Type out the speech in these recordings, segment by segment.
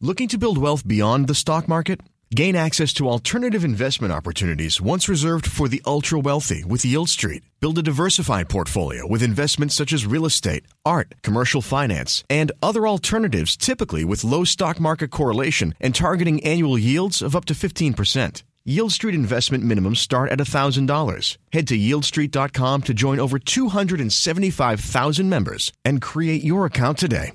Looking to build wealth beyond the stock market? Gain access to alternative investment opportunities once reserved for the ultra wealthy with Yield Street. Build a diversified portfolio with investments such as real estate, art, commercial finance, and other alternatives typically with low stock market correlation and targeting annual yields of up to 15%. Yield Street investment minimums start at $1,000. Head to yieldstreet.com to join over 275,000 members and create your account today.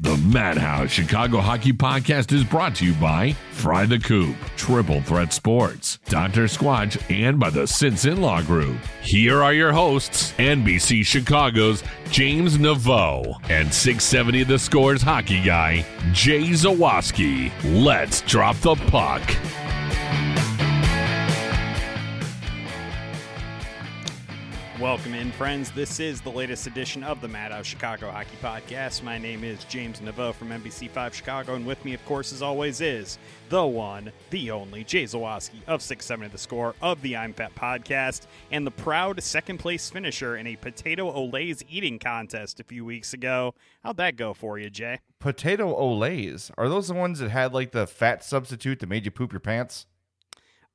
The Madhouse Chicago Hockey Podcast is brought to you by Fry the Coop, Triple Threat Sports, Dr. Squatch, and by the Sinson Law Group. Here are your hosts, NBC Chicago's James Naveau and 670 The Scores hockey guy, Jay Zawaski. Let's drop the puck. Welcome in, friends. This is the latest edition of the Madhouse Chicago Hockey Podcast. My name is James Naveau from NBC5 Chicago, and with me, of course, as always, is the one, the only Jay Zawaski of 670 The Score of the I'm Fat Podcast, and the proud second place finisher in a potato Olés eating contest a few weeks ago. How'd that go for you, Jay? Potato Olés are those the ones that had like the fat substitute that made you poop your pants?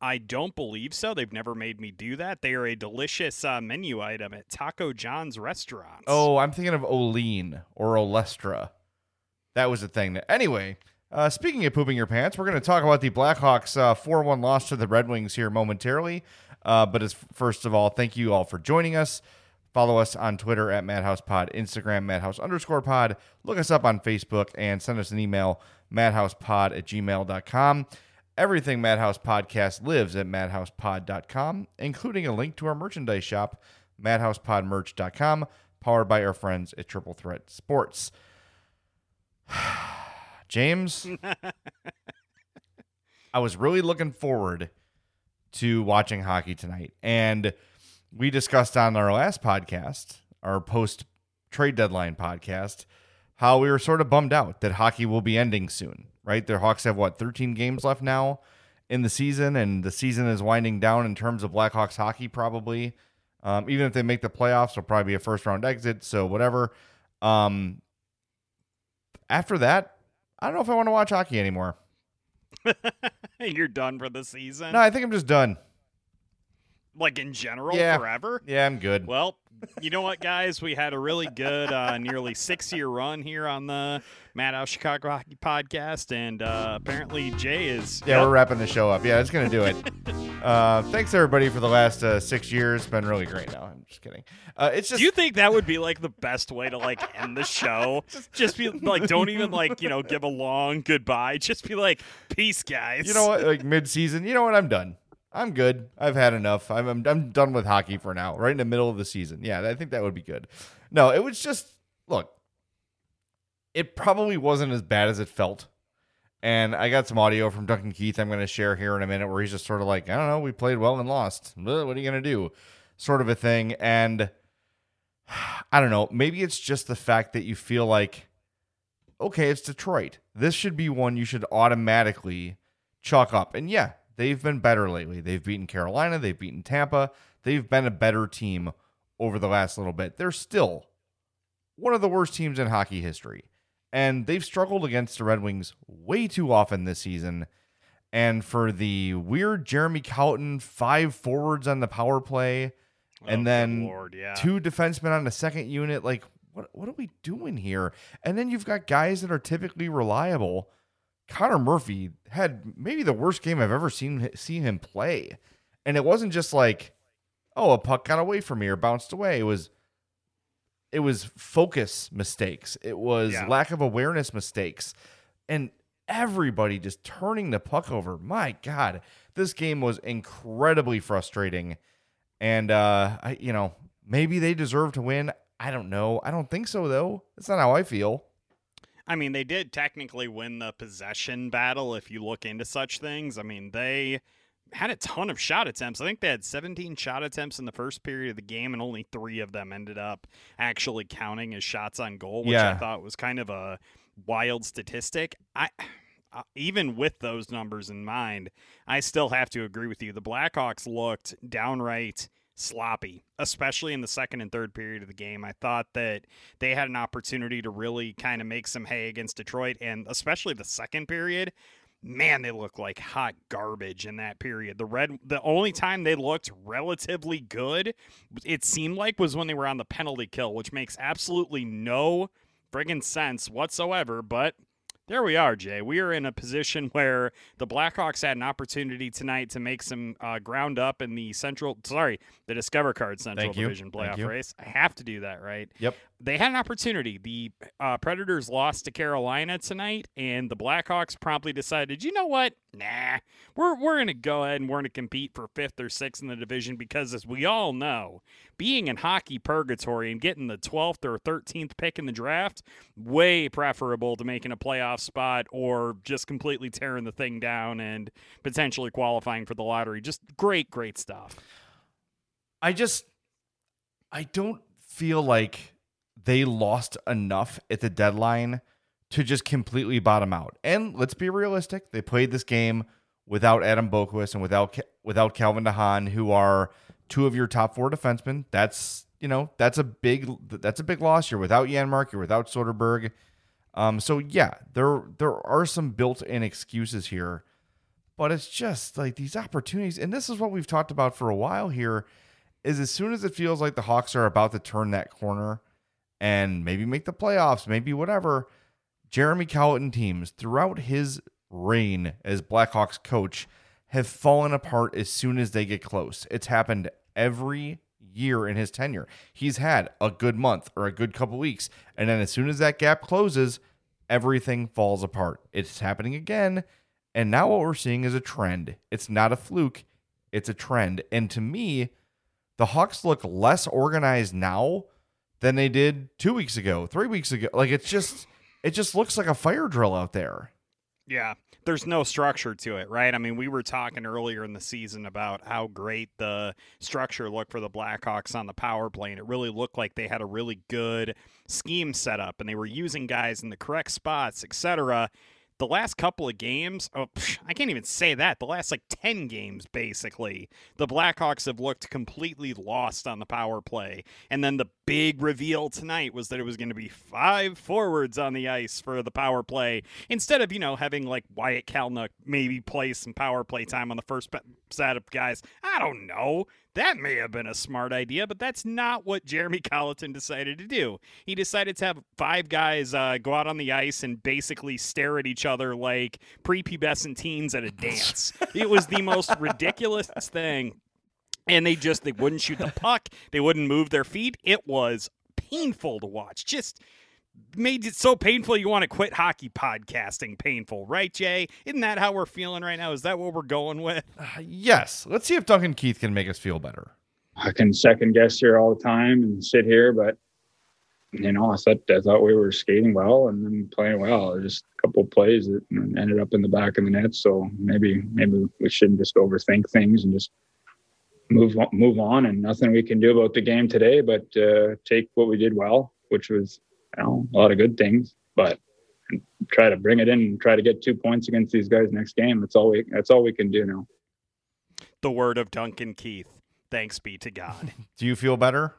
I don't believe so. They've never made me do that. They are a delicious uh, menu item at Taco John's restaurants. Oh, I'm thinking of Olean or Olestra. That was the thing. Anyway, uh, speaking of pooping your pants, we're going to talk about the Blackhawks uh, 4 1 loss to the Red Wings here momentarily. Uh, but as first of all, thank you all for joining us. Follow us on Twitter at MadhousePod, Instagram, Madhouse underscore pod. Look us up on Facebook and send us an email, madhousepod at gmail.com. Everything Madhouse Podcast lives at madhousepod.com, including a link to our merchandise shop, madhousepodmerch.com, powered by our friends at Triple Threat Sports. James, I was really looking forward to watching hockey tonight. And we discussed on our last podcast, our post trade deadline podcast, how we were sort of bummed out that hockey will be ending soon, right? Their Hawks have what, 13 games left now in the season, and the season is winding down in terms of Blackhawks hockey, probably. Um, even if they make the playoffs, it'll probably be a first round exit, so whatever. Um, after that, I don't know if I want to watch hockey anymore. You're done for the season? No, I think I'm just done. Like in general, Yeah. forever? Yeah, I'm good. Well, you know what, guys? We had a really good, uh, nearly six year run here on the Madhouse Chicago Hockey Podcast, and uh, apparently Jay is. Yeah, Yep. we're wrapping the show up. Yeah, it's gonna do it. uh, thanks everybody for the last uh, six years. It's been really great. Now I'm just kidding. Uh, it's just Do you think that would be like the best way to like end the show? Just be like, don't even like you know give a long goodbye. Just be like, peace, guys. you know what? Like mid season, you know what? I'm done. I'm good. I've had enough. I'm, I'm I'm done with hockey for now. Right in the middle of the season. Yeah, I think that would be good. No, it was just look. It probably wasn't as bad as it felt. And I got some audio from Duncan Keith I'm going to share here in a minute where he's just sort of like, I don't know, we played well and lost. What are you going to do? Sort of a thing. And I don't know, maybe it's just the fact that you feel like, okay, it's Detroit. This should be one you should automatically chalk up. And yeah, they've been better lately. They've beaten Carolina, they've beaten Tampa. They've been a better team over the last little bit. They're still one of the worst teams in hockey history. And they've struggled against the Red Wings way too often this season. And for the weird Jeremy Colliton five forwards on the power play, oh, and Oh, then Lord, yeah. two defensemen on the second unit, like what what are we doing here? And then you've got guys that are typically reliable. Connor Murphy had maybe the worst game I've ever seen seen him play. And it wasn't just like, oh, a puck got away from me or bounced away. It was it was focus mistakes. It was Yeah. lack of awareness mistakes. And everybody just turning the puck over. My God, this game was incredibly frustrating. And uh I you know, maybe they deserve to win. I don't know. I don't think so though. That's not how I feel. I mean, they did technically win the possession battle if you look into such things. I mean, they had a ton of shot attempts. I think they had 17 shot attempts in the first period of the game, and only three of them ended up actually counting as shots on goal, which I thought was kind of a wild statistic. I. Uh, even with those numbers in mind, I still have to agree with you. The Blackhawks looked downright sloppy, especially in the second and third period of the game. I thought that they had an opportunity to really kind of make some hay against Detroit, and especially the second period. Man, they looked like hot garbage in that period. The red, the only time they looked relatively good, it seemed like, was when they were on the penalty kill, which makes absolutely no friggin' sense whatsoever. But there we are, Jay. We are in a position where the Blackhawks had an opportunity tonight to make some uh, ground up in the Central, sorry, the Discover Card Central Thank you. Division Thank playoff you. race. I have to do that, right? Yep. They had an opportunity. The uh, Predators lost to Carolina tonight, and the Blackhawks promptly decided, you know what? Nah, we're we're gonna go ahead and we're gonna compete for fifth or sixth in the division because, as we all know, being in hockey purgatory and getting the twelfth or thirteenth pick in the draft, way preferable to making a playoff spot or just completely tearing the thing down and potentially qualifying for the lottery. Just great, great stuff. I just I don't feel like they lost enough at the deadline to just completely bottom out. And let's be realistic, they played this game without Adam Boqvist and without without Calvin DeHaan, who are two of your top four defensemen. That's you know that's a big that's a big loss. You're without Janmark. you're without Soderberg. Um, so yeah, there there are some built-in excuses here, but it's just like these opportunities, and this is what we've talked about for a while here. Is as soon as it feels like the Hawks are about to turn that corner and maybe make the playoffs, maybe whatever, Jeremy Colliton teams throughout his reign as Blackhawks coach have fallen apart as soon as they get close. It's happened every year in his tenure. He's had a good month or a good couple weeks, and then as soon as that gap closes, everything falls apart. It's happening again, and now what we're seeing is a trend. It's not a fluke, it's a trend. And to me, the Hawks look less organized now than they did 2 weeks ago, 3 weeks ago. Like it's just it just looks like a fire drill out there. Yeah, there's no structure to it, right? I mean, we were talking earlier in the season about how great the structure looked for the Blackhawks on the power play, and it really looked like they had a really good scheme set up, and they were using guys in the correct spots, etc. The last couple of games, oh, psh, I can't even say that. The last like 10 games, basically, the Blackhawks have looked completely lost on the power play. And then the big reveal tonight was that it was going to be five forwards on the ice for the power play instead of, you know, having like Wyatt Kalynuk maybe play some power play time on the first set of guys. I don't know. That may have been a smart idea, but that's not what Jeremy Colliton decided to do. He decided to have five guys uh, go out on the ice and basically stare at each other like prepubescent teens at a dance. it was the most ridiculous thing and they just they wouldn't shoot the puck they wouldn't move their feet it was painful to watch just made it so painful you want to quit hockey podcasting painful right jay isn't that how we're feeling right now is that what we're going with Uh, yes, let's see if Duncan Keith can make us feel better. I can second guess here all the time and sit here, but you know, I thought I thought we were skating well and then playing well. Just a couple plays that ended up in the back of the net. So maybe maybe we shouldn't just overthink things and just move on, move on. And nothing we can do about the game today, but uh, take what we did well, which was you know a lot of good things, but try to bring it in and try to get two points against these guys next game. That's all we that's all we can do now. The word of Duncan Keith. Thanks be to God. do you feel better?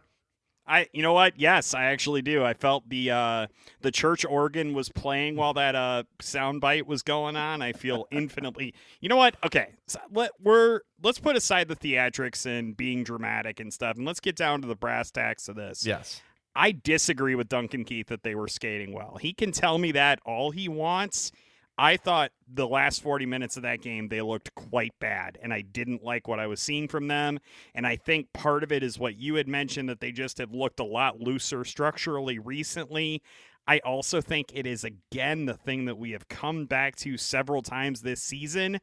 I you know what? Yes, I actually do. I felt the uh the church organ was playing while that uh sound bite was going on. I feel infinitely. You know what? Okay. So let we're let's put aside the theatrics and being dramatic and stuff and let's get down to the brass tacks of this. Yes. I disagree with Duncan Keith that they were skating well. He can tell me that all he wants. I thought the last 40 minutes of that game, they looked quite bad, and I didn't like what I was seeing from them. And I think part of it is what you had mentioned that they just have looked a lot looser structurally recently. I also think it is, again, the thing that we have come back to several times this season.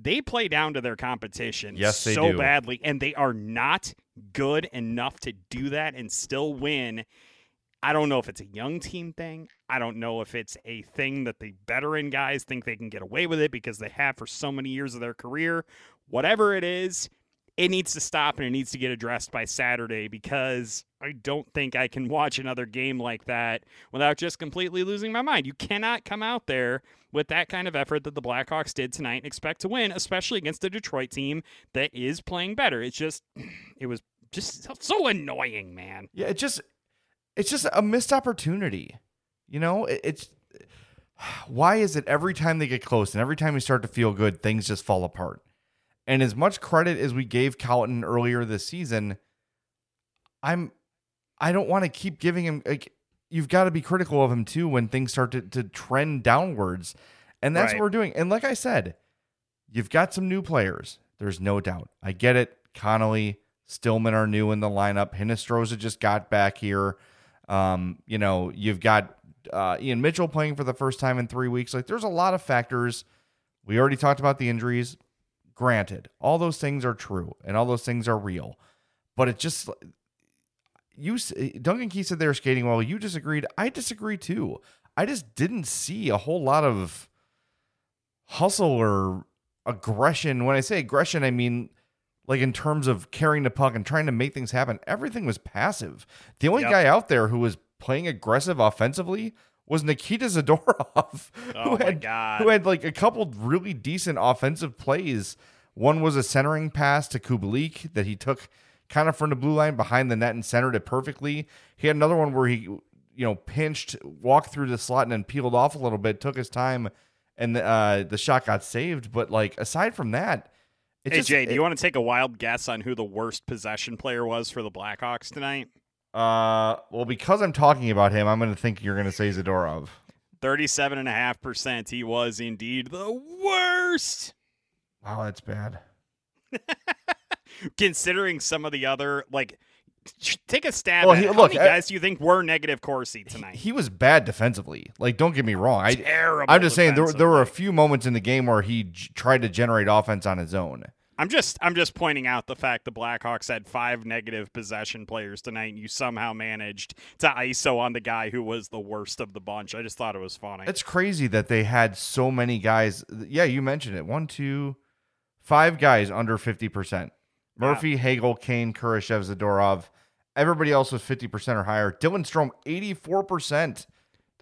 They play down to their competition yes, so do. badly, and they are not good enough to do that and still win. I don't know if it's a young team thing. I don't know if it's a thing that the veteran guys think they can get away with it because they have for so many years of their career. Whatever it is, it needs to stop and it needs to get addressed by Saturday because I don't think I can watch another game like that without just completely losing my mind. You cannot come out there with that kind of effort that the Blackhawks did tonight and expect to win, especially against a Detroit team that is playing better. It's just, it was just so annoying, man. Yeah, it just it's just a missed opportunity. You know, it, it's why is it every time they get close and every time we start to feel good, things just fall apart. And as much credit as we gave Colliton earlier this season, I'm I don't want to keep giving him like you've got to be critical of him too when things start to, to trend downwards. And that's Right. what we're doing. And like I said, you've got some new players. There's no doubt. I get it. Connolly, Stillman are new in the lineup. Hinostroza just got back here. Um, you know, you've got uh, Ian Mitchell playing for the first time in three weeks. Like, there's a lot of factors. We already talked about the injuries. Granted, all those things are true and all those things are real, but it just you Duncan Key said they were skating well. You disagreed. I disagree too. I just didn't see a whole lot of hustle or aggression. When I say aggression, I mean like in terms of carrying the puck and trying to make things happen. Everything was passive. The only Yep. guy out there who was playing aggressive offensively was Nikita Zadorov, Oh who had who had like a couple really decent offensive plays. One was a centering pass to Kubalik that he took kind of from the blue line behind the net and centered it perfectly. He had another one where he, you know, pinched, walked through the slot and then peeled off a little bit, took his time, and uh, the shot got saved. But like aside from that, it hey just, Jay, do it- you want to take a wild guess on who the worst possession player was for the Blackhawks tonight? Uh, well, because I'm talking about him, I'm going to think you're going to say Zadorov. Thirty-seven and a half percent. He was indeed the worst. Wow, that's bad. Considering some of the other, like, sh- take a stab Well, at he- it. look, How many I- guys do you think were negative Corsi tonight? He was bad defensively. Like, don't get me wrong. I, Terrible. I'm just saying there, there were a few moments in the game where he j- tried to generate offense on his own. I'm just I'm just pointing out the fact the Blackhawks had five negative possession players tonight, and you somehow managed to ISO on the guy who was the worst of the bunch. I just thought it was funny. It's crazy that they had so many guys. Yeah, you mentioned it. One, two, five guys under 50%. Murphy, Hagel, Kane, Kurashev, Zadorov. Everybody else was 50% or higher. Dylan Strome, 84%.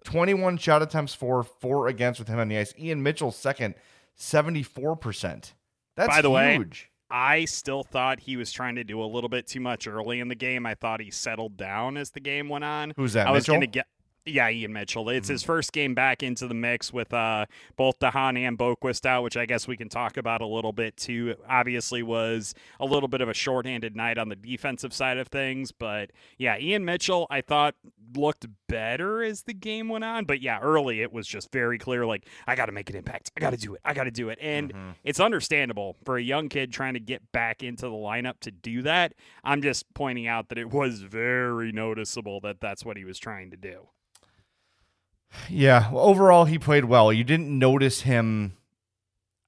21 shot attempts for, four against with him on the ice. Ian Mitchell, second, 74%. That's By the way, huge. I still thought he was trying to do a little bit too much early in the game. I thought he settled down as the game went on. Who's that, I was Mitchell? going to get. Yeah, Ian Mitchell. It's his first game back into the mix with uh, both DeHaan and Boqvist out, which I guess we can talk about a little bit too. Obviously, was a little bit of a shorthanded night on the defensive side of things, but yeah, Ian Mitchell, I thought looked better as the game went on. But yeah, early it was just very clear, like I got to make an impact, I got to do it, I got to do it, and it's understandable for a young kid trying to get back into the lineup to do that. I'm just pointing out that it was very noticeable that that's what he was trying to do. Yeah, well, overall he played well. You didn't notice him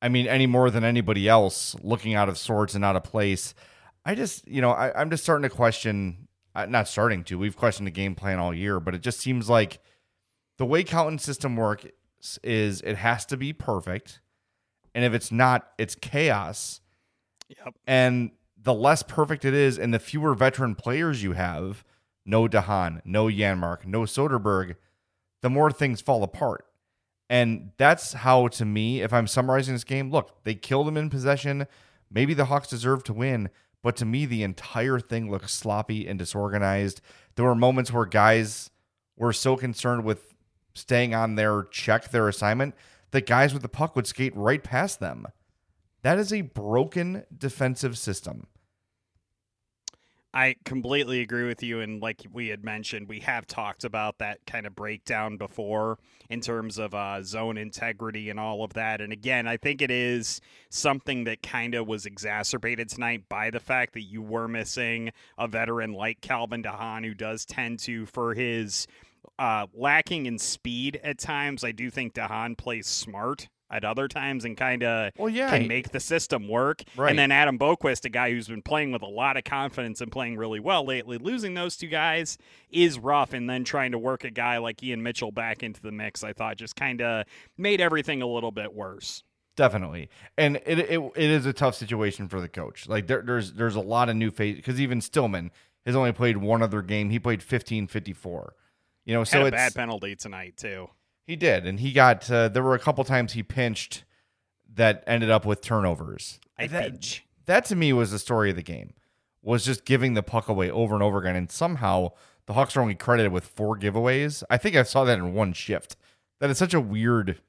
I mean any more than anybody else looking out of sorts and out of place. I just, you know, I, I'm just starting to question. Uh, not starting to. We've questioned the game plan all year, but it just seems like the way Colliton's system works is it has to be perfect, and if it's not, it's chaos. Yep. And the less perfect it is, and the fewer veteran players you have, no DeHaan, no Janmark, no Soderberg, the more things fall apart. And that's how, to me, if I'm summarizing this game, look, they killed them in possession. Maybe the Hawks deserve to win, but to me, the entire thing looks sloppy and disorganized. There were moments where guys were so concerned with staying on their check, their assignment, that guys with the puck would skate right past them. That is a broken defensive system. I completely agree with you. And like we had mentioned, we have talked about that kind of breakdown before in terms of uh, zone integrity and all of that. And again, I think it is something that kind of was exacerbated tonight by the fact that you were missing a veteran like Calvin DeHaan, who does tend to, for his uh, lacking in speed at times, I do think DeHaan plays smart at other times and kind of well, yeah, can make the system work. Right. And then Adam Boqvist, a guy who's been playing with a lot of confidence and playing really well lately, losing those two guys is rough. And then trying to work a guy like Ian Mitchell back into the mix, I thought just kind of made everything a little bit worse. Definitely, and it, it it is a tough situation for the coach. Like there, there's there's a lot of new face because even Stillman has only played one other game. He played 15-54. You know, Had so a it's bad penalty tonight too. He did, and he got. Uh, there were a couple times he pinched that ended up with turnovers. I that, pinch. That to me was the story of the game. Was just giving the puck away over and over again, and somehow the Hawks are only credited with four giveaways. I think I saw that in one shift. That is such a weird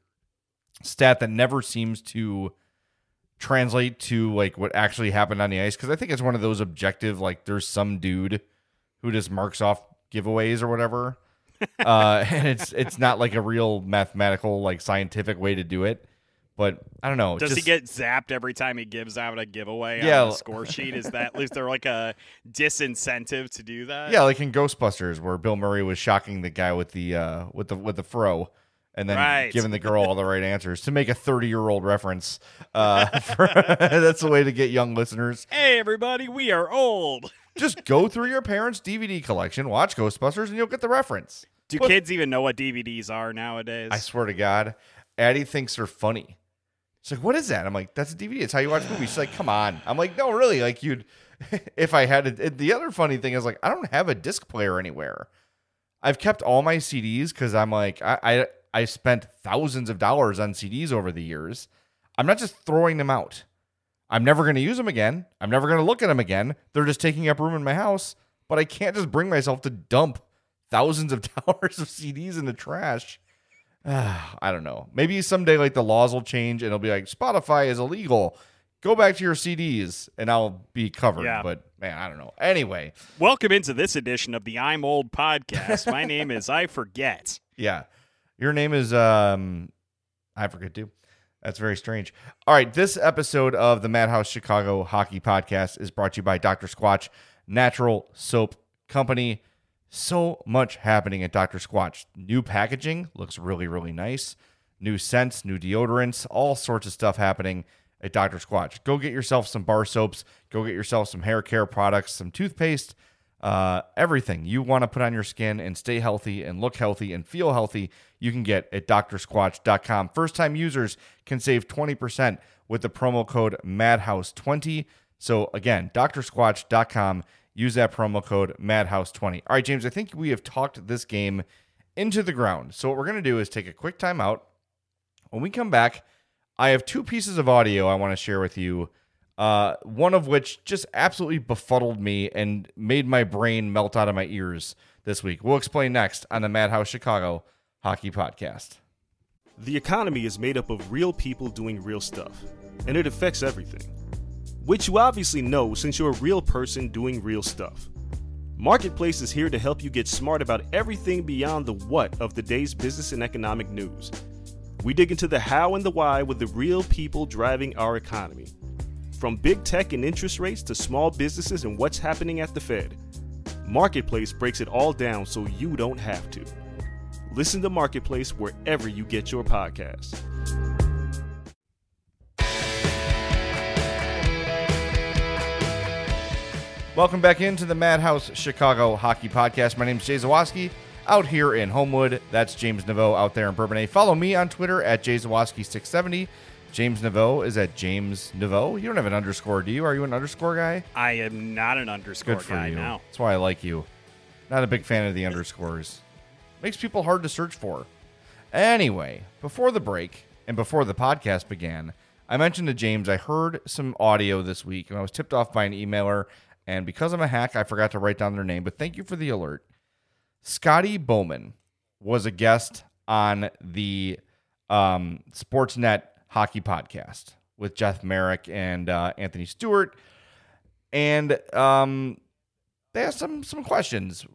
stat that never seems to translate to like what actually happened on the ice because I think it's one of those objective like there's some dude who just marks off giveaways or whatever uh, and it's it's not like a real mathematical like scientific way to do it. But I don't know. Does just, he get zapped every time he gives out a giveaway Yeah. on the score sheet? Is that is there like a disincentive to do that? Yeah, like in Ghostbusters, where Bill Murray was shocking the guy with the uh, with the with the fro, and then Right. giving the girl all the right answers to make a thirty year old reference. Uh, for, that's a way to get young listeners. Hey everybody, we are old. Just go through your parents' DVD collection, watch Ghostbusters, and you'll get the reference. Do But- kids even know what DVDs are nowadays? I swear to God, Addie thinks they're funny. She's like, "What is that?" I'm like, "That's a DVD. It's how you watch movies." She's like, "Come on." I'm like, "No, really. Like you'd, if I had it." The other funny thing is like, I don't have a disc player anywhere. I've kept all my CDs because I'm like, I, I I spent thousands of dollars on CDs over the years. I'm not just throwing them out. I'm never going to use them again. I'm never going to look at them again. They're just taking up room in my house. But I can't just bring myself to dump thousands of dollars of CDs in the trash. I don't know. Maybe someday like the laws will change and it'll be like Spotify is illegal. Go back to your CDs and I'll be covered. Yeah. But man, I don't know. Anyway, Welcome into this edition of the I'm Old podcast. My name is I Forget. yeah. Your name is um I forget too. That's very strange. All right, this episode of the Madhouse Chicago Hockey Podcast is brought to you by Dr. Squatch Natural Soap Company. So much happening at Dr. Squatch. New packaging looks really, really nice. New scents, new deodorants, all sorts of stuff happening at Dr. Squatch. Go get yourself some bar soaps. Go get yourself some hair care products, some toothpaste, uh, everything you want to put on your skin and stay healthy and look healthy and feel healthy, you can get at drsquatch.com. First time users can save 20% with the promo code MADHOUSE20. So again, drsquatch.com. Use that promo code MADHOUSE20. All right, James, I think we have talked this game into the ground. So what we're going to do is take a quick timeout. When we come back, I have two pieces of audio I want to share with you. Uh, one of which just absolutely befuddled me and made my brain melt out of my ears this week. We'll explain next on the Madhouse Chicago Hockey Podcast. The economy is made up of real people doing real stuff, and it affects everything. Which you obviously know since you're a real person doing real stuff. Marketplace is here to help you get smart about everything beyond the what of the day's business and economic news. We dig into the how and the why with the real people driving our economy. From big tech and interest rates to small businesses and what's happening at the Fed. Marketplace breaks it all down so you don't have to. Listen to Marketplace wherever you get your podcasts. Welcome back into the Madhouse Chicago Hockey Podcast. My name is Jay Zawaski out here in Homewood. That's James Naveau out there in Bourbonnais. Follow me on Twitter at jzawaski670. James Naveau is at James Naveau. You don't have an underscore, do you? Are you an underscore guy? I am not an underscore Good for guy you. now. That's why I like you. Not a big fan of the underscores. Makes people hard to search for. Anyway, before the break and before the podcast began, I mentioned to James I heard some audio this week and I was tipped off by an emailer. And because I'm a hack, I forgot to write down their name, but thank you for the alert. Scotty Bowman was a guest on the um, Sportsnet hockey podcast with Jeff Marek and uh, Anthony Stewart. And um, they asked some some questions.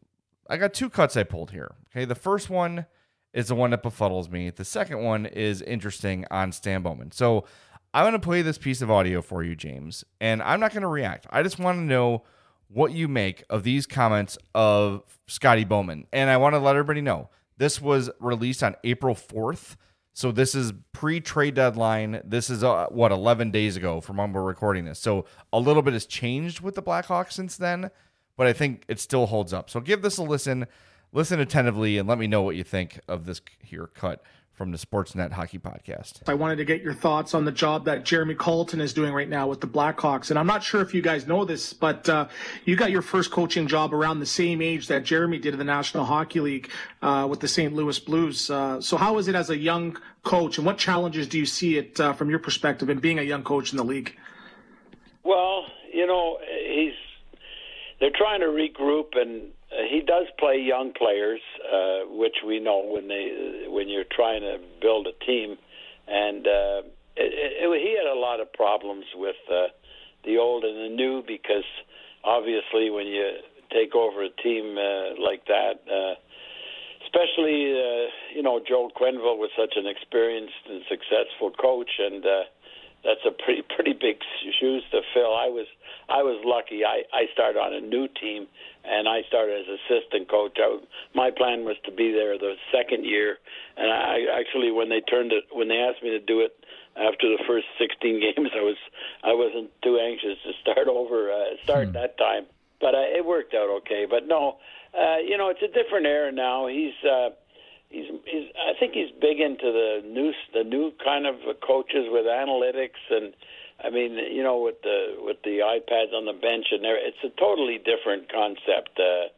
I got two cuts I pulled here. Okay, the first one is the one that befuddles me. The second one is interesting on Stan Bowman. So I'm going to play this piece of audio for you, James, and I'm not going to react. I just want to know what you make of these comments of Scotty Bowman, and I want to let everybody know this was released on April 4th. So this is pre-trade deadline. This is uh, what 11 days ago from when we're recording this. So a little bit has changed with the Blackhawks since then, but I think it still holds up. So give this a listen, listen attentively, and let me know what you think of this here cut from the Sportsnet Hockey Podcast. I wanted to get your thoughts on the job that Jeremy Colliton is doing right now with the Blackhawks. And I'm not sure if you guys know this, but uh, you got your first coaching job around the same age that Jeremy did in the National Hockey League uh, with the St. Louis Blues. Uh, so, how is it as a young coach, and what challenges do you see it uh, from your perspective in being a young coach in the league? Well, you know, he's they're trying to regroup and uh, he does play young players, uh, which we know when they when you're trying to build a team, and uh, it, it, he had a lot of problems with uh, the old and the new because obviously when you take over a team uh, like that, uh, especially uh, you know Joel Quenneville was such an experienced and successful coach, and uh, that's a pretty pretty big shoes to fill. I was I was lucky. I I started on a new team, and I started as assistant coach. I, my plan was to be there the second year, and I actually when they turned it when they asked me to do it after the first 16 games, I was I wasn't too anxious to start over uh, start hmm. that time, but uh, it worked out okay. But no, uh, you know it's a different era now. He's uh, he's he's I think he's big into the new the new kind of coaches with analytics and I mean you know with the with the iPads on the bench and there it's a totally different concept uh,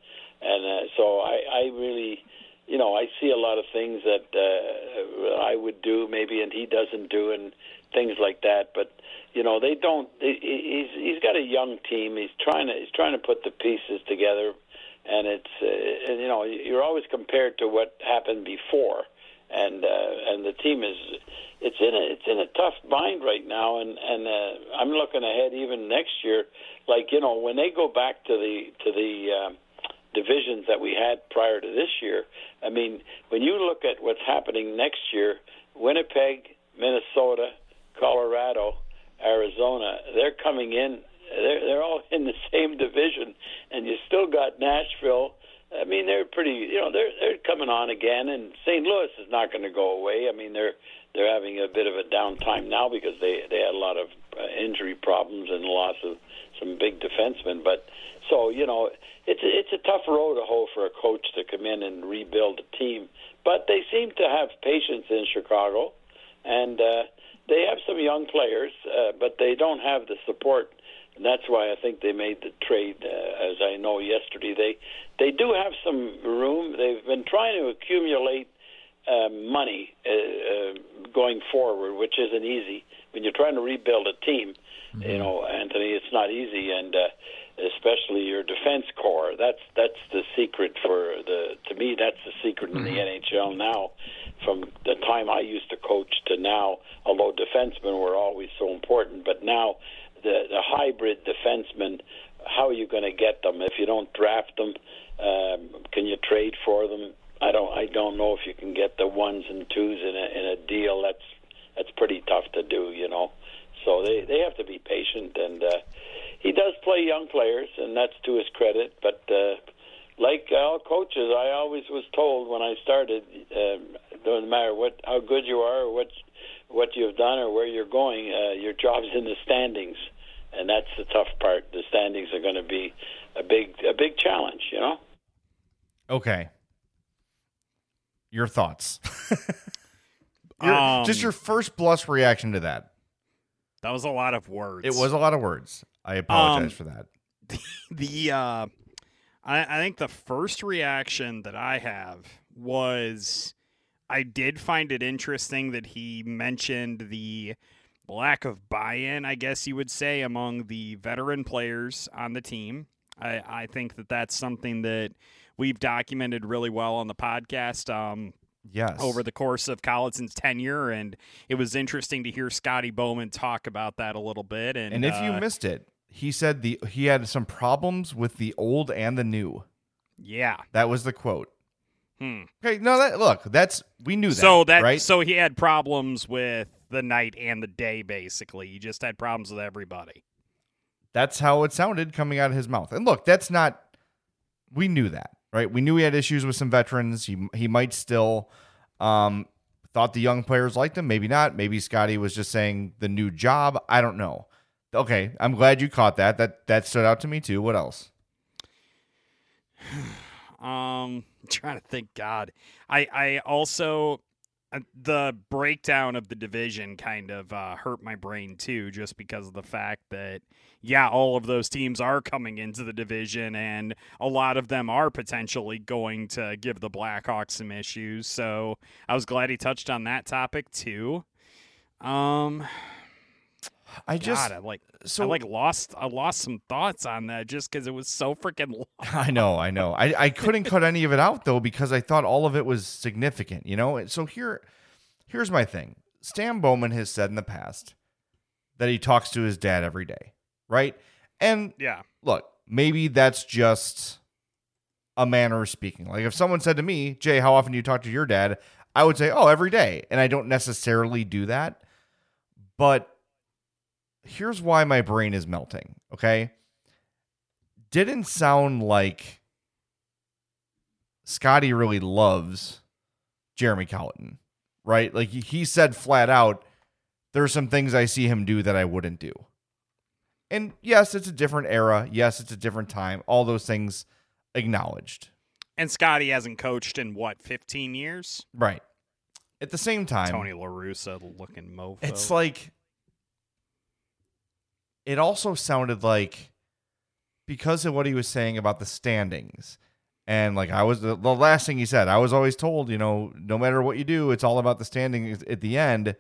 and uh, so I I really you know I see a lot of things that uh, I would do maybe and he doesn't do and things like that but you know they don't he's he's got a young team. He's trying to he's trying to put the pieces together and it's uh, you know you're always compared to what happened before, and uh, and the team is it's in a it's in a tough bind right now, and and uh, I'm looking ahead even next year, like you know when they go back to the to the uh, divisions that we had prior to this year. I mean, when you look at what's happening next year, Winnipeg, Minnesota, Colorado, Arizona, they're coming in they're they're all in the same division, and you still got Nashville. I mean, they're pretty. You know, they're they're coming on again, and St. Louis is not going to go away. I mean, they're they're having a bit of a downtime now because they they had a lot of uh, injury problems and loss of some big defensemen. But so you know, it's a, it's a tough road to hoe for a coach to come in and rebuild a team. But they seem to have patience in Chicago, and uh, they have some young players, uh, but they don't have the support and that's why I think they made the trade. Uh, as I know yesterday, they they do have some room. They've been trying to accumulate uh, money uh, uh, going forward, which isn't easy when you're trying to rebuild a team. Mm-hmm. You know, Anthony, it's not easy, and uh, especially your defense core. That's that's the secret for the. To me, that's the secret mm-hmm. in the mm-hmm. NHL now. From the time I used to coach to now, although defensemen were always so important, but now the, the hybrid defensemen, how are you going to get them if you don't draft them? Um, can you trade for them? I don't. I don't know if you can get the ones and twos in a in a deal. That's that's pretty tough to do, you know. So they they have to be patient, and uh, he does play young players, and that's to his credit. But uh, like all coaches, I always was told when I started, uh, doesn't matter what how good you are or what what you've done or where you're going, uh, your job's in the standings. and that's the tough part. The standings are going to be a big a big challenge. You know. Okay. Your thoughts? your, Um, just your first blush reaction to that. That was a lot of words. It was a lot of words. I apologize Um, for that. the uh I, I think the first reaction that I have was I did find it interesting that he mentioned the lack of buy-in, I guess you would say, among the veteran players on the team. I, I think that that's something that we've documented really well on the podcast. Um, Yes. over the course of Colliton's tenure, and it was interesting to hear Scotty Bowman talk about that a little bit. And, and if you uh, missed it, he said the he had some problems with the old and the new. yeah, That was the quote. Hmm. Okay, no, that look, that's we knew that. so that right? so he had problems with the night and the day. Basically, he just had problems with everybody. that's how it sounded coming out of his mouth. And look, that's not we knew that, right? We knew he had issues with some veterans. He he might still um thought the young players liked him, maybe not. Maybe Scotty was just saying the new job. I don't know. Okay, I'm glad you caught that. That that stood out to me too. What else? Um, trying to think. God, I I also uh, the breakdown of the division kind of uh, hurt my brain too, just because of the fact that yeah, all of those teams are coming into the division, and a lot of them are potentially going to give the Blackhawks some issues. So I was glad he touched on that topic too. Um, I just God, I like so I like lost I lost some thoughts on that just because it was so freaking long. I know, I know. I, I couldn't cut any of it out though because I thought all of it was significant, you know? So here here's my thing. Stan Bowman has said in the past that he talks to his dad every day, right? And Yeah. look, maybe that's just a manner of speaking. Like if someone said to me, Jay, how often do you talk to your dad? I would say, oh, every day. And I don't necessarily do that. But here's why my brain is melting, okay? Didn't sound like Scotty really loves Jeremy Colliton, right? Like he- he said flat out, there's some things I see him do that I wouldn't do. And yes, it's a different era. Yes, it's a different time. All those things acknowledged. And Scotty hasn't coached in what, 15 years? Right. At the same time, Tony LaRussa looking mofo. it's like it also sounded like because of what he was saying about the standings and like i was the, the last thing he said i was always told you know no matter what you do it's all about the standings at the end.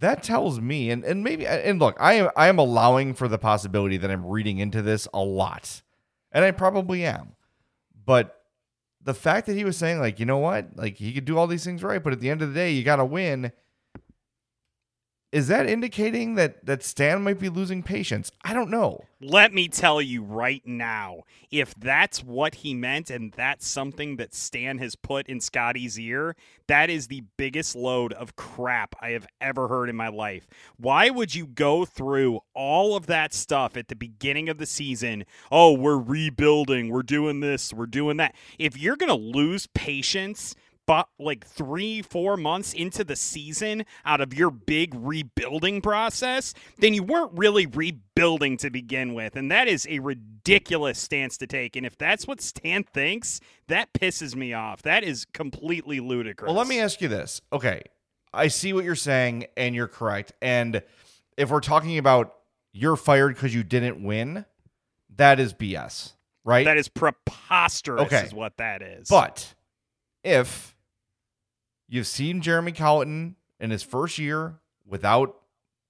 That tells me and, and maybe and look i am i am allowing for the possibility that i'm reading into this a lot and i probably am. But the fact that he was saying like you know what? Like he could do all these things right but at the end of the day you got to win is that indicating that that Stan might be losing patience? I don't know. Let me tell you right now, if that's what he meant and that's something that Stan has put in Scotty's ear, that is the biggest load of crap I have ever heard in my life. Why would you go through all of that stuff at the beginning of the season? Oh, we're rebuilding, we're doing this, we're doing that. If you're going to lose patience, but like three, four months into the season out of your big rebuilding process, then you weren't really rebuilding to begin with. And that is a ridiculous stance to take. And if that's what Stan thinks, that pisses me off. That is completely ludicrous. Well, let me ask you this. Okay, I see what you're saying, and you're correct. And if we're talking about you're fired because you didn't win, that is BS, right? That is preposterous, Okay. is what that is. But if you've seen Jeremy Colliton in his first year without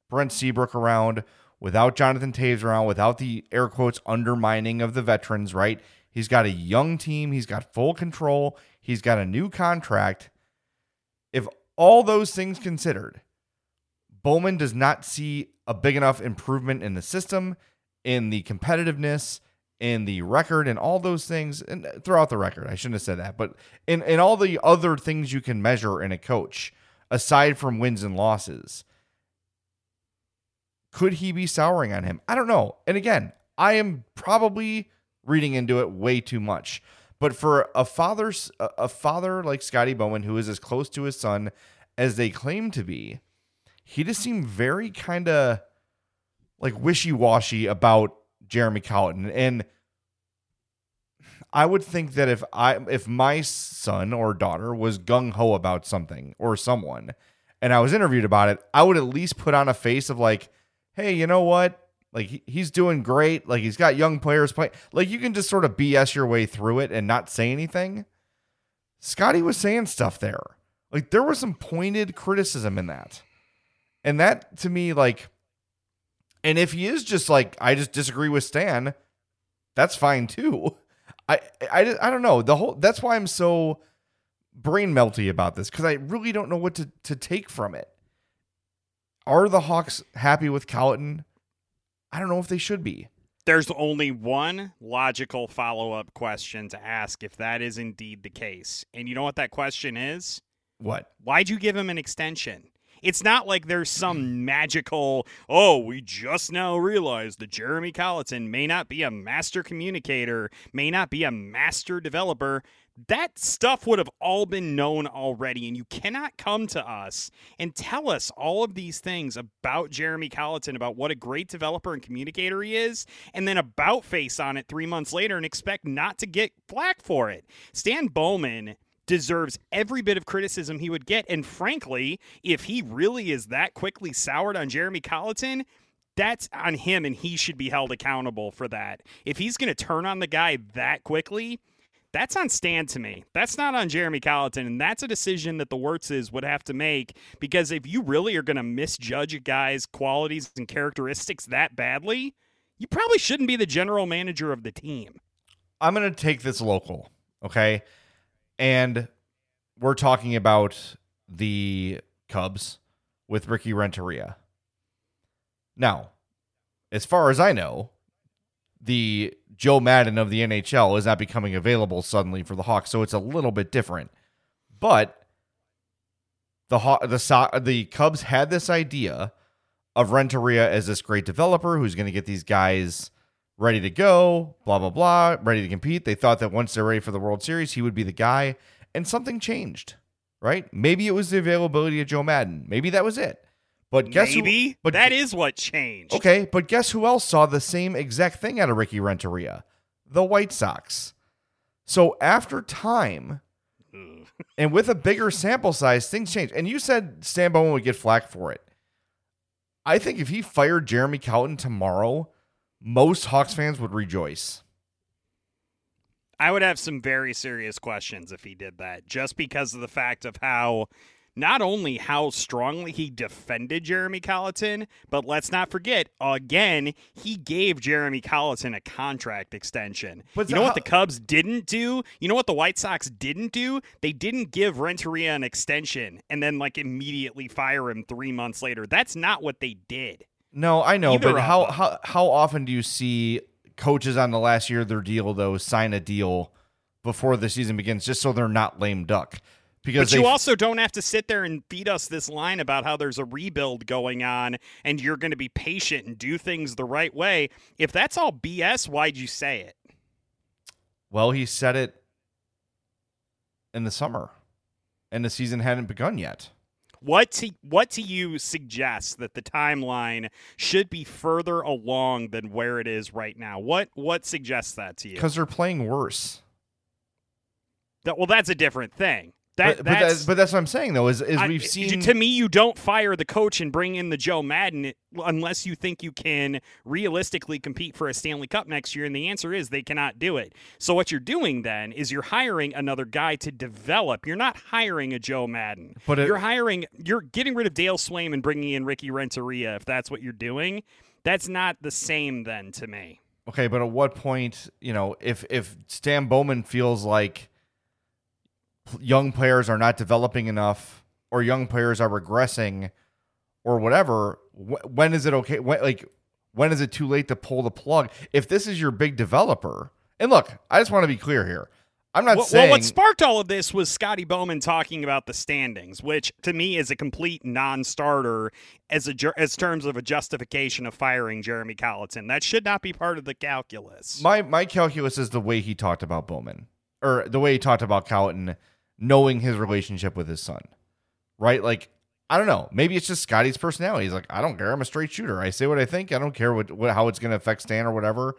Brent Seabrook around, without Jonathan Toews around, without the air quotes undermining of the veterans, right? He's got a young team. He's got full control. He's got a new contract. If all those things considered, Bowman does not see a big enough improvement in the system, in the competitiveness, in the record, and all those things, and throughout the record. I shouldn't have said that, but in, in all the other things you can measure in a coach, aside from wins and losses, could he be souring on him? I don't know. And again, I am probably reading into it way too much. But for a father, a father like Scotty Bowman, who is as close to his son as they claim to be, he just seemed very kind of like wishy washy about Jeremy Colliton. And I would think that if I if my son or daughter was gung ho about something or someone, and I was interviewed about it, I would at least put on a face of like, hey, you know what? Like he's doing great. Like he's got young players playing. Like you can just sort of BS your way through it and not say anything. Scotty was saying stuff there. Like there was some pointed criticism in that. And that to me, like, and if he is just like, I just disagree with Stan, that's fine too. I, I, I don't know. The whole, that's why I'm so brain melty about this because I really don't know what to, to take from it. Are the Hawks happy with Colliton? I don't know if they should be. There's only one logical follow up question to ask if that is indeed the case. And you know what that question is? What? Why'd you give him an extension? It's not like there's some magical, oh, we just now realized that Jeremy Colliton may not be a master communicator, may not be a master developer that stuff would have all been known already. And you cannot come to us and tell us all of these things about Jeremy Colliton, about what a great developer and communicator he is, and then about face on it three months later and expect not to get flack for it. Stan Bowman deserves every bit of criticism he would get. And frankly, if he really is that quickly soured on Jeremy Colliton, that's on him and he should be held accountable for that. If he's going to turn on the guy that quickly, that's on Stan to me. That's not on Jeremy Colliton, and that's a decision that the Wirtzes would have to make because if you really are going to misjudge a guy's qualities and characteristics that badly, you probably shouldn't be the general manager of the team. I'm going to take this local, okay? And we're talking about the Cubs with Ricky Renteria. Now, as far as I know, the Joe Maddon of the NHL is not becoming available suddenly for the Hawks, so it's a little bit different. But the the the Cubs had this idea of Renteria as this great developer who's going to get these guys ready to go, blah blah blah, ready to compete. They thought that once they're ready for the World Series, he would be the guy, and something changed, right? Maybe it was the availability of Joe Maddon. Maybe that was it. But guess Maybe who? But that is what changed. Okay, but guess who else saw the same exact thing out of Ricky Renteria? The White Sox. So after time, and with a bigger sample size, things change. And you said Stan Bowman would get flack for it. I think if he fired Jeremy Colliton tomorrow, most Hawks fans would rejoice. I would have some very serious questions if he did that, just because of the fact of how not only how strongly he defended Jeremy Colliton, but let's not forget, again, he gave Jeremy Colliton a contract extension. But you know how- what the Cubs didn't do? You know what the White Sox didn't do? They didn't give Renteria an extension and then like immediately fire him three months later. That's not what they did. No, I know, Either but how, how how often do you see coaches on the last year of their deal though sign a deal before the season begins just so they're not lame duck? Because but you also don't have to sit there and feed us this line about how there's a rebuild going on and you're going to be patient and do things the right way. If that's all BS, why'd you say it? Well, he said it in the summer, and the season hadn't begun yet. What to what to you suggest that the timeline should be further along than where it is right now? What what suggests that to you? Because they're playing worse. That, well, that's a different thing. That, but, but, that's, but that's what I'm saying though is, is I, we've seen to me you don't fire the coach and bring in the Joe Maddon unless you think you can realistically compete for a Stanley Cup next year and the answer is they cannot do it. So what you're doing then is you're hiring another guy to develop. You're not hiring a Joe Maddon. But it, you're hiring you're getting rid of Dale Sveum and bringing in Ricky Renteria if that's what you're doing. That's not the same then to me. Okay, but at what point, you know, if if Stan Bowman feels like young players are not developing enough or young players are regressing or whatever wh- when is it okay when, like when is it too late to pull the plug? If this is your big developer and look i just want to be clear here. I'm not well, saying well what sparked all of this was scotty bowman talking about the standings which to me is a complete non-starter as a as terms of a justification of firing jeremy colliton that should not be part of the calculus. My my calculus is the way he talked about bowman or the way he talked about colliton knowing his relationship with his son, right? Like, I don't know. Maybe it's just Scotty's personality. He's like, I don't care. I'm a straight shooter. I say what I think. I don't care what, what how it's going to affect Stan or whatever.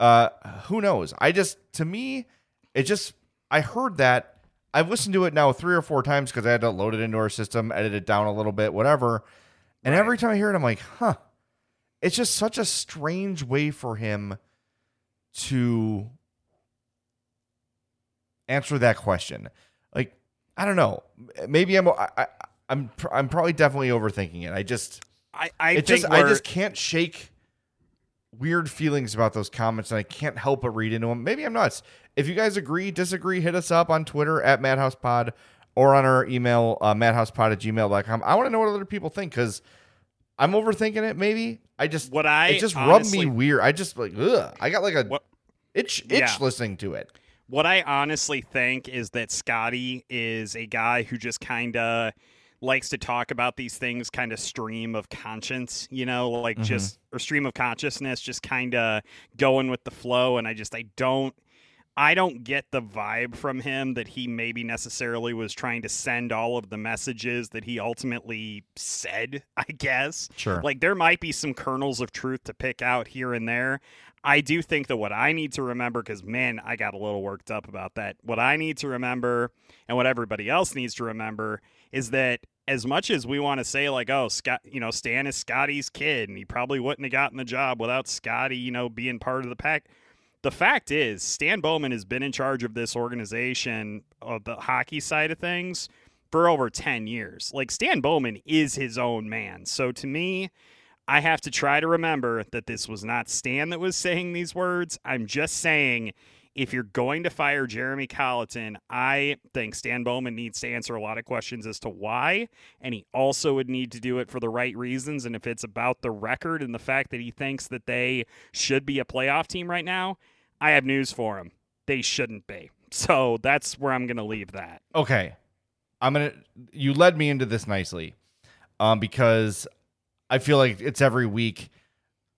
Uh, who knows? I just to me, it just I heard that. I've listened to it now three or four times because I had to load it into our system, edit it down a little bit, whatever. And every time I hear it, I'm like, huh. It's just such a strange way for him to answer that question. Like, I don't know. Maybe I'm I, I, I'm I'm probably definitely overthinking it. I just I, I just I just can't shake weird feelings about those comments and I can't help but read into them. Maybe I'm nuts. If you guys agree, disagree, hit us up on Twitter at MadhousePod or on our email, uh, madhousepod at gmail.com. I want to know what other people think because I'm overthinking it, maybe. I just What I it just honestly- rubbed me weird. I just like ugh. I got like a What- itch itch Yeah. listening to it. What I honestly think is that Scotty is a guy who just kind of likes to talk about these things kind of stream of conscience, you know, like Mhm. just or stream of consciousness, just kind of going with the flow. And I just I don't I don't get the vibe from him that he maybe necessarily was trying to send all of the messages that he ultimately said, I guess. Sure. Like there might be some kernels of truth to pick out here and there. I do think that what I need to remember, because man, I got a little worked up about that. What I need to remember, and what everybody else needs to remember, is that as much as we want to say like, oh, Scott, you know, Stan is Scotty's kid, and he probably wouldn't have gotten the job without Scotty, you know, being part of the pack. The fact is, Stan Bowman has been in charge of this organization, of the hockey side of things, for over 10 years. Like, Stan Bowman is his own man. So to me, I have to try to remember that this was not Stan that was saying these words. I'm just saying if you're going to fire Jeremy Colliton, I think Stan Bowman needs to answer a lot of questions as to why. And he also would need to do it for the right reasons. And if it's about the record and the fact that he thinks that they should be a playoff team right now, I have news for him. They shouldn't be. So that's where I'm going to leave that. Okay. I'm gonna you led me into this nicely. Um, because I feel like it's every week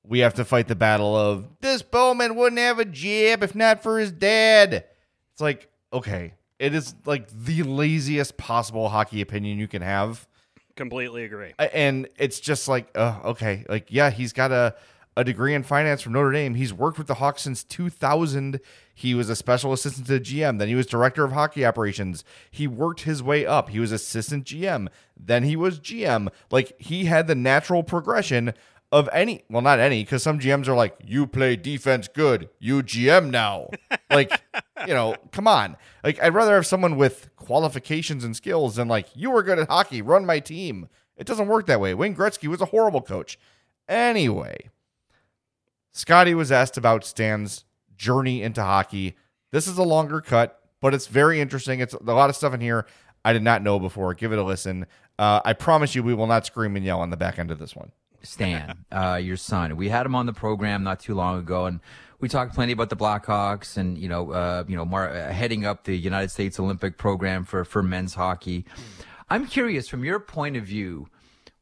we have to fight the battle of this Bowman wouldn't have a jab if not for his dad. It's like, okay, it is like the laziest possible hockey opinion you can have. Completely agree. And it's just like, uh, okay, like, yeah, he's got a, a degree in finance from Notre Dame. He's worked with the Hawks since 2000. He was a special assistant to the GM. Then he was director of hockey operations. He worked his way up. He was assistant GM. Then he was GM. Like, he had the natural progression of any, well, not any, because some GMs are like, you play defense good. You GM now. like, you know, come on. Like, I'd rather have someone with qualifications and skills than like, you were good at hockey, run my team. It doesn't work that way. Wayne Gretzky was a horrible coach. Anyway, Scotty was asked about Stan's journey into hockey. This is a longer cut, but it's very interesting. It's a lot of stuff in here I did not know before. Give it a listen. Uh, I promise you, we will not scream and yell on the back end of this one. Stan, uh, your son. We had him on the program not too long ago, and we talked plenty about the Blackhawks and you know, uh, you know, mar- uh, heading up the United States Olympic program for for men's hockey. I'm curious, from your point of view,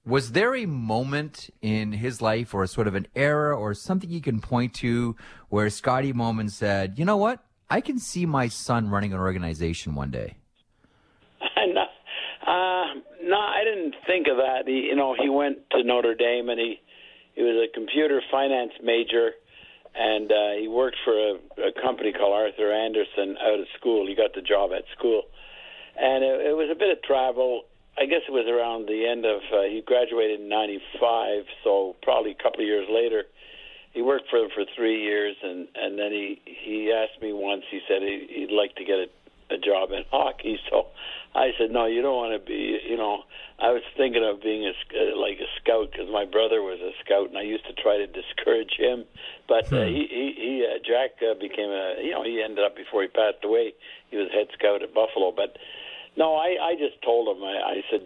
was there a moment in his life, or sort of an era, or something you can point to where Scotty Bowman said, "You know what? I can see my son running an organization one day." no, uh, no, I didn't think of that. He, you know, he went to Notre Dame and he he was a computer finance major, and uh, he worked for a, a company called Arthur Andersen out of school. He got the job at school, and it, it was a bit of travel. I guess it was around the end of uh, he graduated in '95, so probably a couple of years later. He worked for them for three years, and and then he he asked me once. He said he, he'd like to get a a job in hockey. So I said, no, you don't want to be. You know, I was thinking of being a uh, like a scout because my brother was a scout, and I used to try to discourage him. But uh, he he, he uh, Jack uh, became a. You know, he ended up before he passed away. He was head scout at Buffalo, but. No, I, I just told him. I, I said,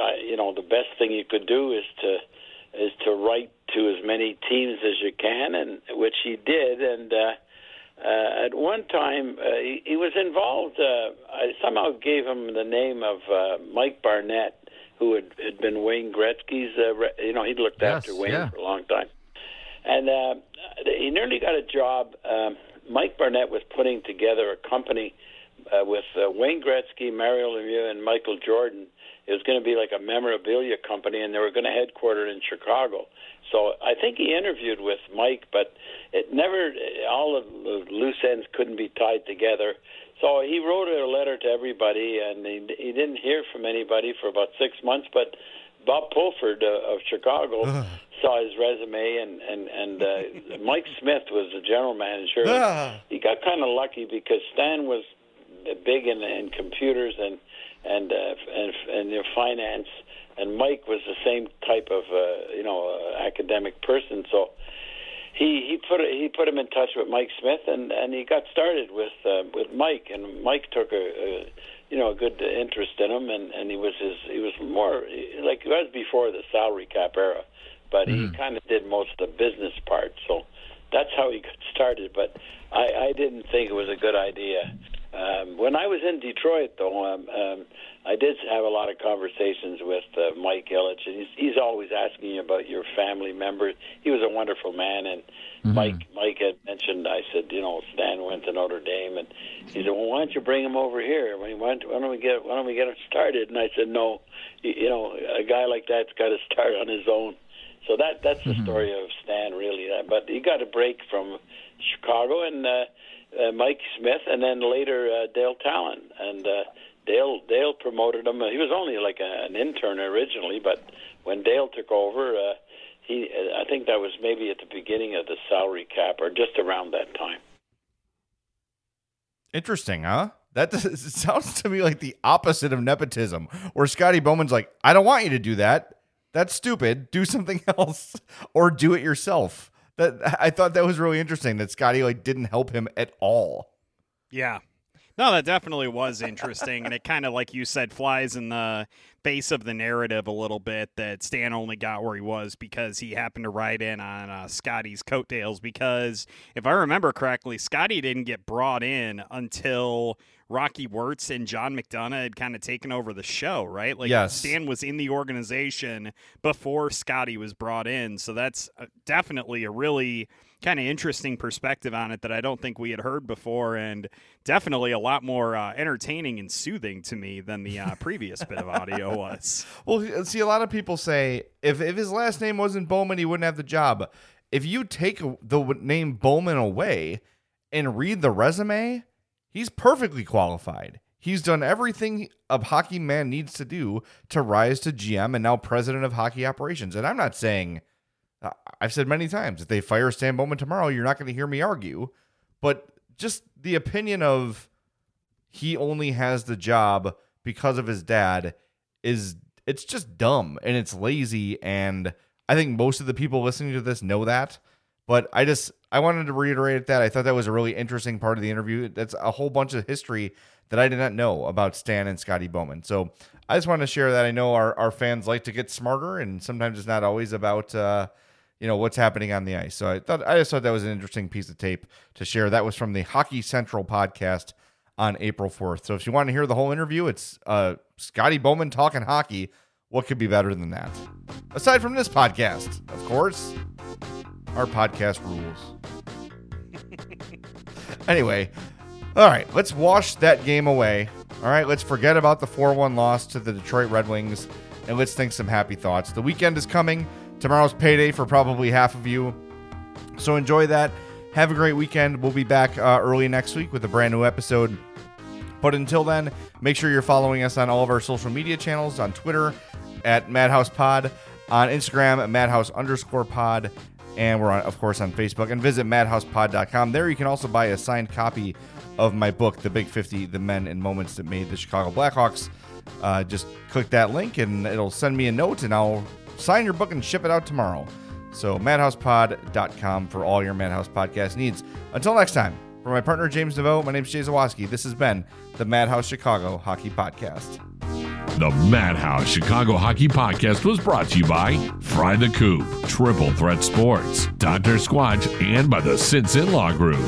I, you know, the best thing you could do is to is to write to as many teams as you can, and which he did. And uh, uh, at one time, uh, he, he was involved. Uh, I somehow gave him the name of uh, Mike Barnett, who had, had been Wayne Gretzky's. Uh, re- you know, he'd looked Yes, after Wayne yeah. for a long time, and uh, he nearly got a job. Um, Mike Barnett was putting together a company uh, with uh, Wayne Gretzky, Mario Lemieux, and Michael Jordan. It was going to be like a memorabilia company, and they were going to headquarter in Chicago. So I think he interviewed with Mike, but it never all of the loose ends couldn't be tied together. So he wrote a letter to everybody, and he, he didn't hear from anybody for about six months. But Bob Pulford uh, of Chicago saw his resume, and and and uh, Mike Smith was the general manager. he got kind of lucky because Stan was big in, in computers and and uh, and and their finance, and Mike was the same type of uh, you know uh, academic person. So he he put he put him in touch with Mike Smith, and and he got started with uh, with Mike, and Mike took a, a you know a good interest in him, and and he was his he was more like it was before the salary cap era, but he kind of did most of the business part. So that's how he got started. But I I didn't think it was a good idea. Um, when I was in Detroit, though, um, um, I did have a lot of conversations with uh, Mike Ilitch, and he's, he's always asking you about your family members. He was a wonderful man, and Mike Mike had mentioned. I said, you know, Stan went to Notre Dame, and he said, well, why don't you bring him over here? Why don't, why don't we get why don't we get him started? And I said, no, you, you know, a guy like that's got to start on his own. So that that's the story of Stan, really. But he got a break from Chicago and uh, uh, Mike Smith, and then later uh, Dale Tallon. And uh, Dale Dale promoted him. He was only like a, an intern originally, but when Dale took over, uh, he uh, I think that was maybe at the beginning of the salary cap or just around that time. Interesting, huh? That does, sounds to me like the opposite of nepotism, where Scotty Bowman's like, I don't want you to do that. That's stupid. Do something else or do it yourself. That I thought that was really interesting that Scotty like didn't help him at all. Yeah. No, that definitely was interesting. and it kind of, like you said, flies in the face of the narrative a little bit that Stan only got where he was because he happened to ride in on uh, Scotty's coattails. Because if I remember correctly, Scotty didn't get brought in until Rocky Wirtz and John McDonough had kind of taken over the show, right? Like Yes. Stan was in the organization before Scotty was brought in. So that's uh, definitely a really kind of interesting perspective on it that I don't think we had heard before, and definitely a lot more uh, entertaining and soothing to me than the uh, previous bit of audio was. Well, see, a lot of people say if if his last name wasn't Bowman, he wouldn't have the job. If you take the name Bowman away and read the resume, he's perfectly qualified. He's done everything a hockey man needs to do to rise to GM and now president of hockey operations. And I'm not saying I- I've said many times if they fire Stan Bowman tomorrow, you're not going to hear me argue. But just the opinion of he only has the job because of his dad is it's just dumb and it's lazy and I think most of the people listening to this know that. But I just I wanted to reiterate that. I thought that was a really interesting part of the interview. That's a whole bunch of history that I did not know about Stan and Scotty Bowman. So I just wanted to share that. I know our, our fans like to get smarter and sometimes it's not always about uh, you know what's happening on the ice. So I thought I just thought that was an interesting piece of tape to share. That was from the Hockey Central podcast on April 4th. So if you want to hear the whole interview, it's uh, Scotty Bowman talking hockey. What could be better than that? Aside from this podcast, of course, our podcast rules. anyway, all right, let's wash that game away. All right, let's forget about the 4 1 loss to the Detroit Red Wings and let's think some happy thoughts. The weekend is coming. Tomorrow's payday for probably half of you. So enjoy that. Have a great weekend. We'll be back uh, early next week with a brand new episode. But until then, make sure you're following us on all of our social media channels on Twitter at Madhouse Pod, on Instagram at Madhouse underscore pod, and we're on, of course on Facebook. And visit madhousepod.com. There you can also buy a signed copy of my book, The Big 50 The Men and Moments That Made the Chicago Blackhawks. Uh, just click that link and it'll send me a note, and I'll sign your book and ship it out tomorrow. So, madhousepod.com for all your Madhouse podcast needs. Until next time, for my partner James Neveau, my name's Jay Zawaski. This has been the Madhouse Chicago Hockey Podcast. The Madhouse Chicago Hockey Podcast was brought to you by Fry the Coop, Triple Threat Sports, Dr. Squatch, and by the Sinson Law Group.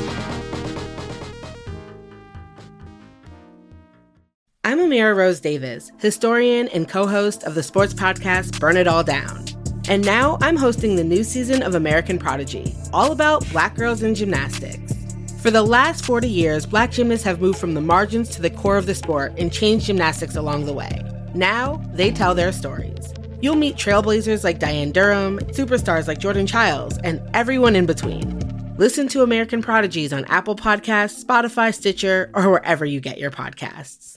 I'm Amira Rose Davis, historian and co host of the sports podcast Burn It All Down. And now I'm hosting the new season of American Prodigy, all about black girls in gymnastics. For the last 40 years, black gymnasts have moved from the margins to the core of the sport and changed gymnastics along the way. Now, they tell their stories. You'll meet trailblazers like Diane Durham, superstars like Jordan Chiles, and everyone in between. Listen to American Prodigies on Apple Podcasts, Spotify, Stitcher, or wherever you get your podcasts.